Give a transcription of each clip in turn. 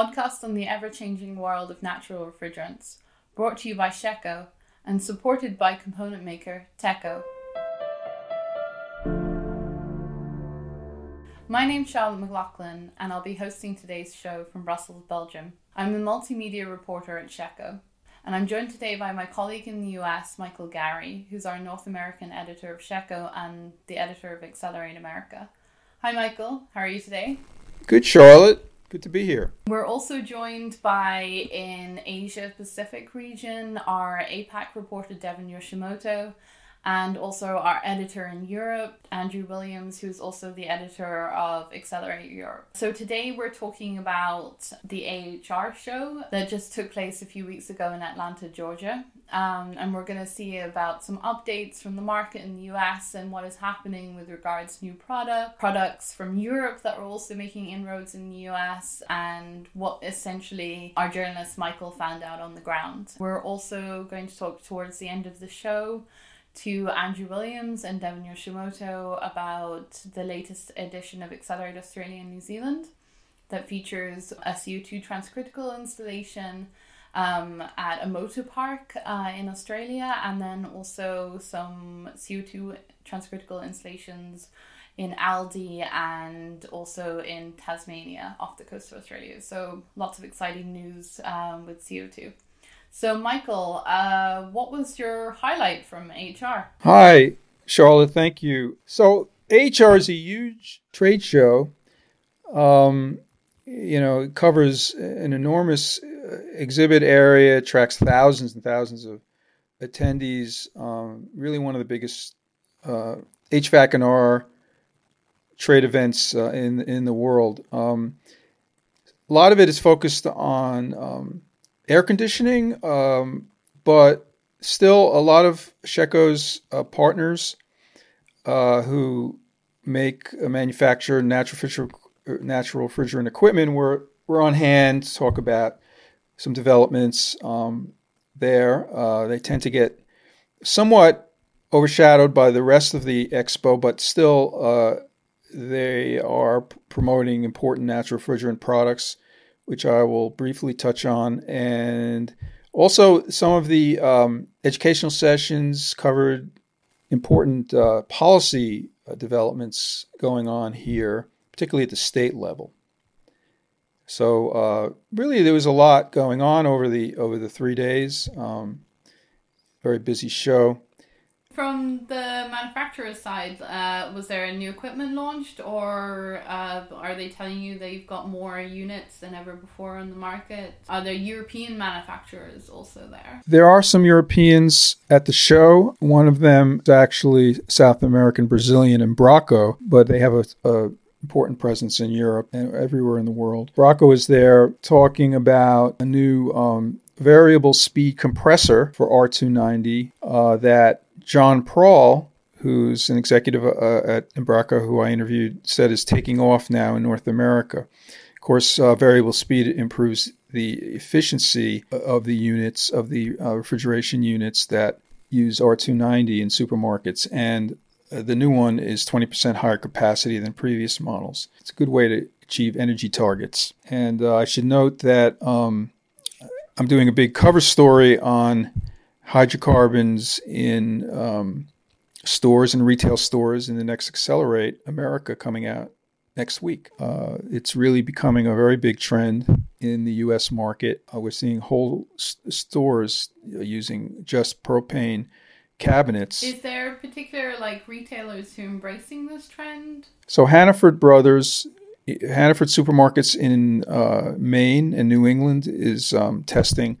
podcast on the ever changing world of natural refrigerants, brought to you by shecco and supported by component maker Teco. My name's Charlotte McLaughlin, and I'll be hosting today's show from Brussels, Belgium. I'm a multimedia reporter at shecco, and I'm joined today by my colleague in the US, Michael Garry, who's our North American editor of shecco and the editor of Accelerate America. Hi, Michael. How are you today? Good, Charlotte. Good to be here. We're also joined by, in Asia Pacific region, our APAC reporter Devin Yoshimoto, and also our editor in Europe, Andrew Williams, who's also the editor of Accelerate Europe. So today we're talking about the AHR show that just took place a few weeks ago in Atlanta, Georgia. Um, and we're going to see about some updates from the market in the US and what is happening with regards to new product, products from Europe that are also making inroads in the US, and what essentially our journalist Michael found out on the ground. We're also going to talk towards the end of the show to Andrew Williams and Devin Yoshimoto about the latest edition of Accelerate Australia and New Zealand that features a CO2 transcritical installation um, at a motor park uh, in Australia and then also some CO2 transcritical installations in Aldi and also in Tasmania off the coast of Australia. So lots of exciting news um, with CO2. So, Michael, uh, what was your highlight from HR? Hi, Charlotte. Thank you. So, HR is a huge trade show. Um, you know, it covers an enormous exhibit area, attracts thousands and thousands of attendees. Um, really, one of the biggest uh, HVAC and R trade events uh, in in the world. Um, a lot of it is focused on um, air conditioning, um, but still a lot of shecco's uh, partners uh, who make uh, manufacture natural natural refrigerant equipment were were on hand to talk about some developments um, there. Uh, they tend to get somewhat overshadowed by the rest of the expo, but still uh, they are promoting important natural refrigerant products which I will briefly touch on. And also, some of the um, educational sessions covered important uh, policy uh, developments going on here, particularly at the state level. So, uh, really, there was a lot going on over the over the three days. Um, very busy show. From the manufacturer's side, uh, was there a new equipment launched, or uh, are they telling you they've got more units than ever before on the market? Are there European manufacturers also there? There are some Europeans at the show. One of them is actually South American, Brazilian, Embraco, but they have a, a important presence in Europe and everywhere in the world. Bracco is there talking about a new um, variable speed compressor for R290 uh, that John Prahl, who's an executive uh, at Embraco, who I interviewed, said is taking off now in North America. Of course, uh, variable speed improves the efficiency of the units, of the uh, refrigeration units that use R290 in supermarkets. And the new one is 20% higher capacity than previous models. It's a good way to achieve energy targets. And uh, I should note that um, I'm doing a big cover story on hydrocarbons in um, stores and retail stores in the next Accelerate America coming out next week. Uh, it's really becoming a very big trend in the U.S. market. Uh, we're seeing whole s- stores using just propane cabinets. Is there particular like retailers who are embracing this trend? So Hannaford Brothers. Hannaford supermarkets in uh, Maine and New England is um, testing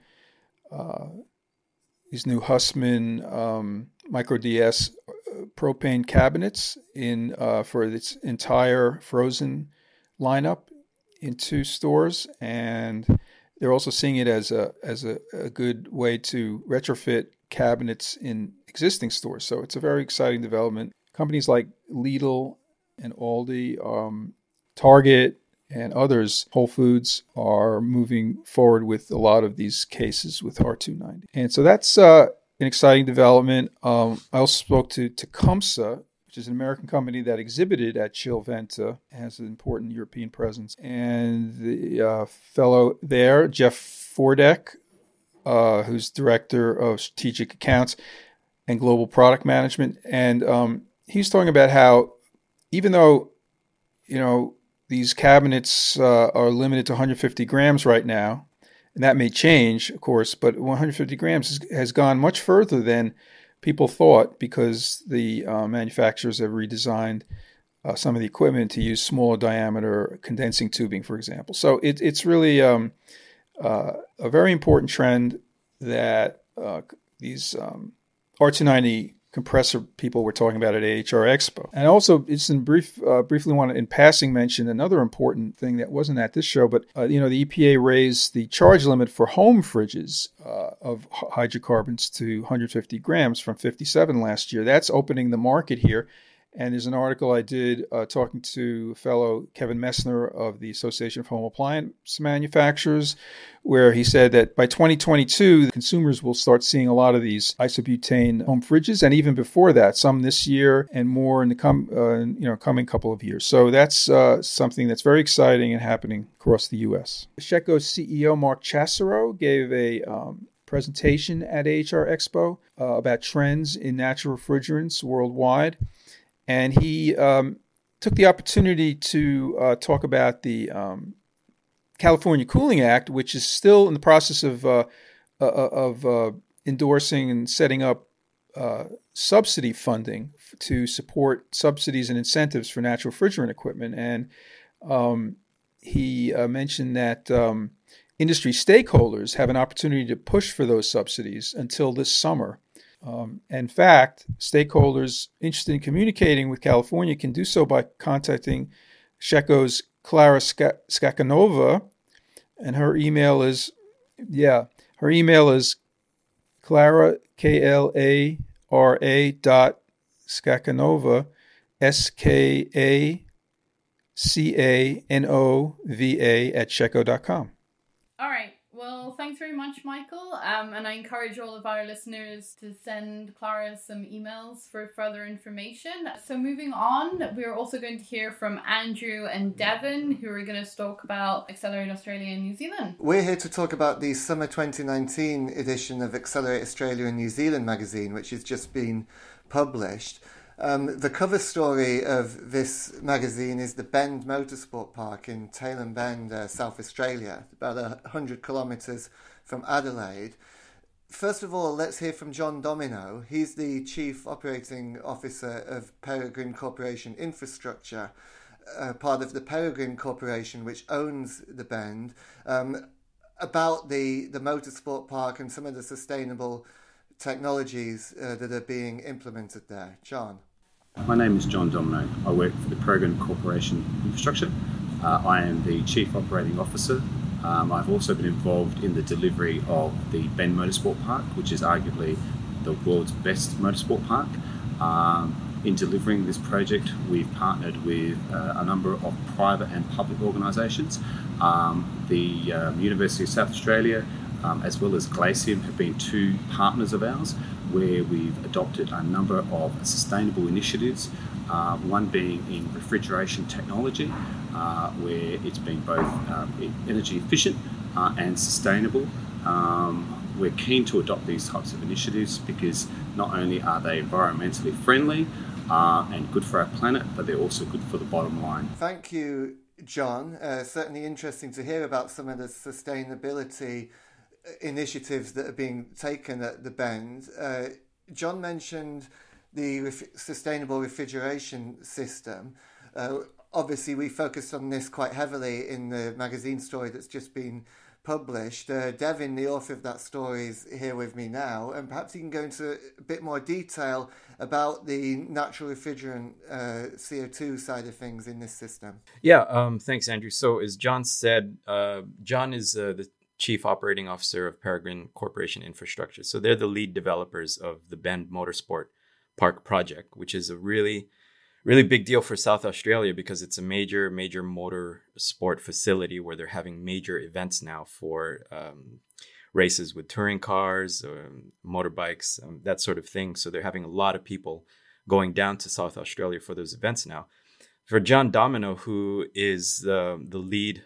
uh, these new Hussmann um, Micro DS uh, propane cabinets in uh, for its entire frozen lineup in two stores, and they're also seeing it as a as a, a good way to retrofit cabinets in existing stores. So it's a very exciting development. Companies like Lidl and Aldi, um, Target, and others, Whole Foods, are moving forward with a lot of these cases with R290. And so that's uh, an exciting development. Um, I also spoke to Tecumseh, which is an American company that exhibited at Chillventa, has an important European presence. And the uh, fellow there, Jeff Fordeck, uh, who's director of strategic accounts and global product management. And um, he's talking about how, even though, you know, these cabinets uh, are limited to 150 grams right now, and that may change, of course, but 150 grams has, gone much further than people thought because the uh, manufacturers have redesigned uh, some of the equipment to use smaller diameter condensing tubing, for example. So it, it's really um, uh, a very important trend that uh, these um, R290 compressor people were talking about at AHR Expo. And also, just in brief, uh, briefly want to, in passing, mention another important thing that wasn't at this show, but uh, you know, the EPA raised the charge limit for home fridges uh, of hydrocarbons to 150 grams from 57 last year. That's opening the market here. And there's an article I did uh, talking to fellow Kevin Messner of the Association of Home Appliance Manufacturers, where he said that by 2022, consumers will start seeing a lot of these isobutane home fridges, and even before that, some this year and more in the com- uh, you know coming couple of years. So that's uh, something that's very exciting and happening across the U.S. shecco's CEO Marc Chasserot gave a um, presentation at AHR Expo uh, about trends in natural refrigerants worldwide and he um, took the opportunity to uh, talk about the um, California Cooling Act, which is still in the process of uh, uh, uh of uh, endorsing and setting up subsidy funding to support subsidies and incentives for natural refrigerant equipment. And um, he mentioned that um, industry stakeholders have an opportunity to push for those subsidies until this summer. Um, in fact, stakeholders interested in communicating with California can do so by contacting shecco's Klara Skacanova, and her email is, yeah, her email is Klara K L A R A dot Skacanova S K A C A N O V A at shecco.com. All right. Well, thanks very much, Michael. Um, and I encourage all of our listeners to send Klara some emails for further information. So, moving on, we're also going to hear from Andrew and Devin, who are going to talk about Accelerate Australia and New Zealand. We're here to talk about the summer 2019 edition of Accelerate Australia and New Zealand magazine, which has just been published. Um, the cover story of this magazine is the Bend Motorsport Park in Tailem Bend, uh, South Australia, about 100 kilometres from Adelaide. First of all, let's hear from John Domino. He's the Chief Operating Officer of Peregrine Corporation Infrastructure, uh, part of the Peregrine Corporation, which owns the Bend, um, about the, the motorsport park and some of the sustainable technologies uh, that are being implemented there. John. My name is John Domino. I work for the Peregrine Corporation Infrastructure. Uh, I am the Chief Operating Officer. Um, I've also been involved in the delivery of the Bend Motorsport Park, which is arguably the world's best motorsport park. Um, in delivering this project, we've partnered with uh, a number of private and public organisations. Um, the um, University of South Australia, um, as well as Glaciem, have been two partners of ours where we've adopted a number of sustainable initiatives, uh, one being in refrigeration technology, uh, where it's been both uh, energy efficient uh, and sustainable. Um, we're keen to adopt these types of initiatives because not only are they environmentally friendly uh, and good for our planet, but they're also good for the bottom line. Thank you, John. Uh, certainly interesting to hear about some of the sustainability initiatives that are being taken at the Bend. Uh, John mentioned the ref- sustainable refrigeration system. Uh, obviously, we focused on this quite heavily in the magazine story that's just been published. Uh, Devin, the author of that story, is here with me now, and perhaps he can go into a bit more detail about the natural refrigerant uh, CO2 side of things in this system. Yeah, um, thanks, Andrew. So, as John said, uh, John is uh, the chief operating officer of Peregrine Corporation Infrastructure. So they're the lead developers of the Bend Motorsport Park project, which is a really, really big deal for South Australia because it's a major, major motor sport facility where they're having major events now for um, races with touring cars, um, motorbikes, um, that sort of thing. So they're having a lot of people going down to South Australia for those events now. For John Domino, who is the, the lead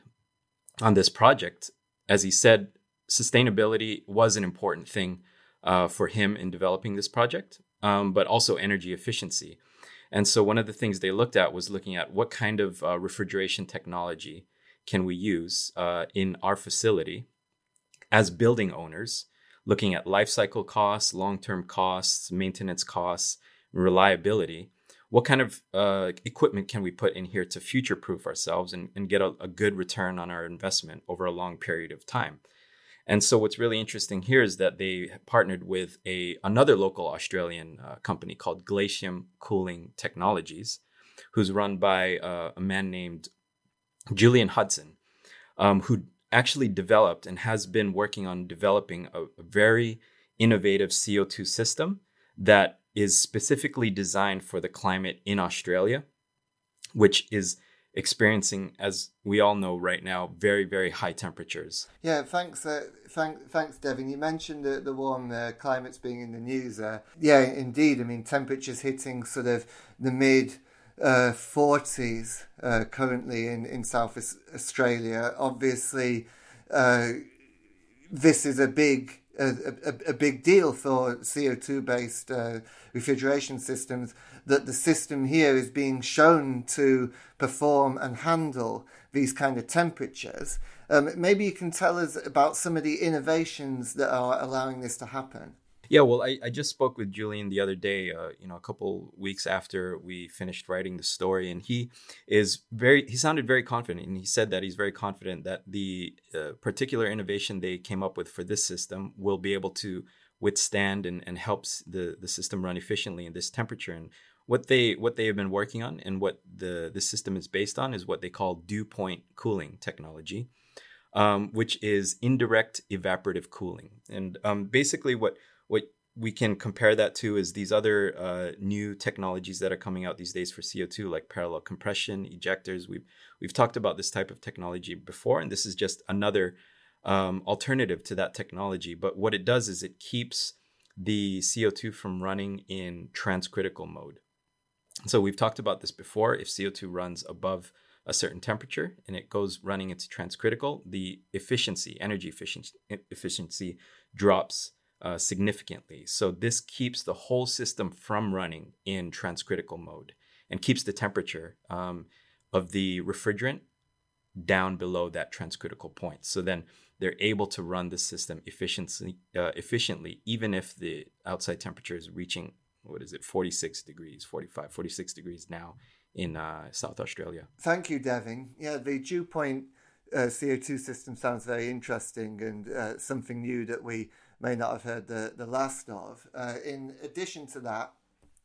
on this project, as he said, sustainability was an important thing uh, for him in developing this project, um, but also energy efficiency. And so one of the things they looked at was looking at what kind of uh, refrigeration technology can we use uh, in our facility as building owners, looking at life cycle costs, long term costs, maintenance costs, reliability. What kind of uh, equipment can we put in here to future proof ourselves and, and get a, a good return on our investment over a long period of time? And so what's really interesting here is that they partnered with a another local Australian uh, company called Glaciem Cooling Technologies, who's run by uh, a man named Julian Hudson, um, who actually developed and has been working on developing a, a very innovative CO2 system that is specifically designed for the climate in Australia, which is experiencing, as we all know right now, very, very high temperatures. Yeah, thanks, uh, thank, thanks, Devin. You mentioned the, the warm uh, climates being in the news. Uh, yeah, indeed. I mean, temperatures hitting sort of the mid uh, 40s uh, currently in, in South Australia. Obviously, uh, this is a big a, a, a, big deal for CO2 based uh, refrigeration systems that the system here is being shown to perform and handle these kind of temperatures. Um, maybe you can tell us about some of the innovations that are allowing this to happen. Yeah, well, I, I just spoke with Julian the other day, uh, you know, a couple weeks after we finished writing the story, and he is very, he sounded very confident, and he said that he's very confident that the uh, particular innovation they came up with for this system will be able to withstand and, and helps the, the system run efficiently in this temperature. And what they what they have been working on and what the the system is based on is what they call dew point cooling technology, um, which is indirect evaporative cooling. And um, basically, what what we can compare that to is these other uh, new technologies that are coming out these days for CO2, like parallel compression, ejectors. We've we've talked about this type of technology before, and this is just another um, alternative to that technology. But what it does is it keeps the CO2 from running in transcritical mode. So we've talked about this before. If CO2 runs above a certain temperature and it goes running into transcritical, the efficiency, energy efficiency, efficiency drops uh, significantly. So this keeps the whole system from running in transcritical mode and keeps the temperature um, of the refrigerant down below that transcritical point. So then they're able to run the system efficiently, uh, efficiently, even if the outside temperature is reaching what is it, 46 degrees, 45, 46 degrees now in uh, South Australia. Thank you, Devin. Yeah, the dew point uh, CO2 system sounds very interesting and uh, something new that we may not have heard the, the last of. Uh, in addition to that,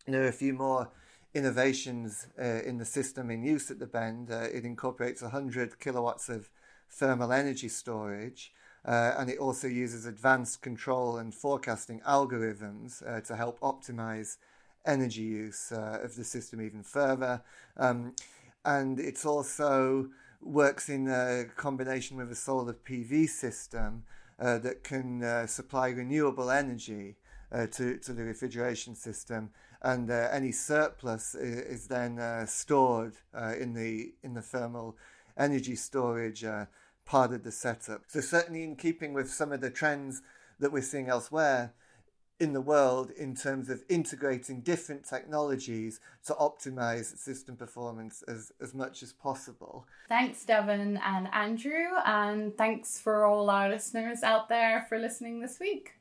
there are a few more innovations uh, in the system in use at the Bend. Uh, it incorporates 100 kilowatts of thermal energy storage. Uh, and it also uses advanced control and forecasting algorithms uh, to help optimize energy use uh, of the system even further. Um, and it also works in combination with a solar PV system uh, that can uh, supply renewable energy uh, to, to the refrigeration system, and any surplus is, is then stored in the in the thermal energy storage part of the setup. So certainly in keeping with some of the trends that we're seeing elsewhere, in the world in terms of integrating different technologies to optimize system performance as, as much as possible. Thanks, Devin and Andrew, and thanks for all our listeners out there for listening this week.